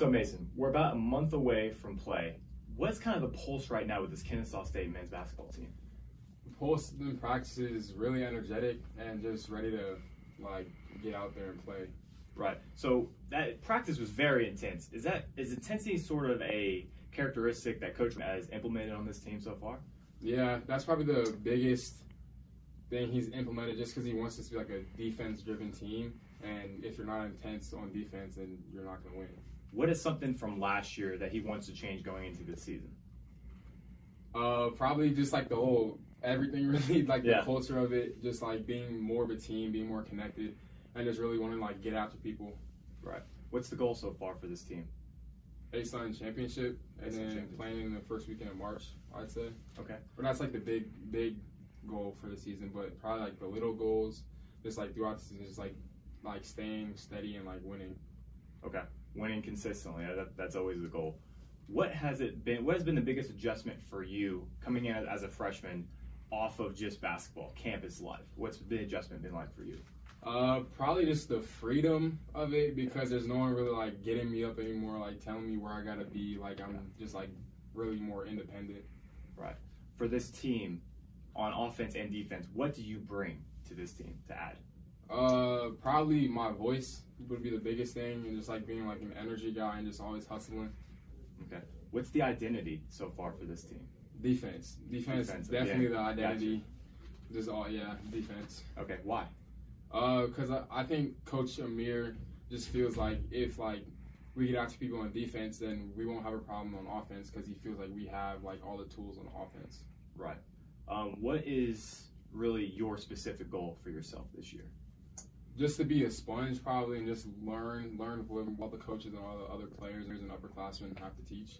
So Mason, we're about a month away from play. What's kind of the pulse right now with this Kennesaw State men's basketball team? Pulse: in practice is really energetic and just ready to like get out there and play. Right. So that practice was very intense. Is that is intensity sort of a characteristic that coach has implemented on this team so far? Yeah, that's probably the biggest thing he's implemented just because he wants this to be like a defense driven team. And if you're not intense on defense, then you're not going to win. What is something from last year that he wants to change going into this season? Uh, probably just like the whole everything really like Yeah. the culture of it, just like being more of a team, being more connected, and just really wanting to like get after people. Right. What's the goal so far for this team? A-Sun championship, and A-Sun then championship. playing in the first weekend of March, I'd say. Okay. But that's like the big, big goal for the season. But probably like the little goals, just like throughout the season, just like like staying steady and like winning. Okay. Winning consistently. That, that's always the goal. What has it been? What has been the biggest adjustment for you coming in as a freshman off of just basketball, campus life? What's the adjustment been like for you? Uh, probably just the freedom of it because there's no one really like getting me up anymore, like telling me where I gotta be. Like I'm just like really more independent. Right. For this team, on offense and defense, what do you bring to this team to add? Uh, probably my voice would be the biggest thing, and just like being like an energy guy and just always hustling. Okay. What's the identity so far for this team? Defense, defense, Defensive, definitely yeah. the identity. Just all yeah, defense. Okay. Why? Uh, cause I, I think Coach Amir just feels like if like we get after people on defense, then we won't have a problem on offense because he feels like we have like all the tools on offense. Right. Um, what is really your specific goal for yourself this year? Just to be a sponge, probably, and just learn learn what, what the coaches and all the other players and upperclassmen have to teach.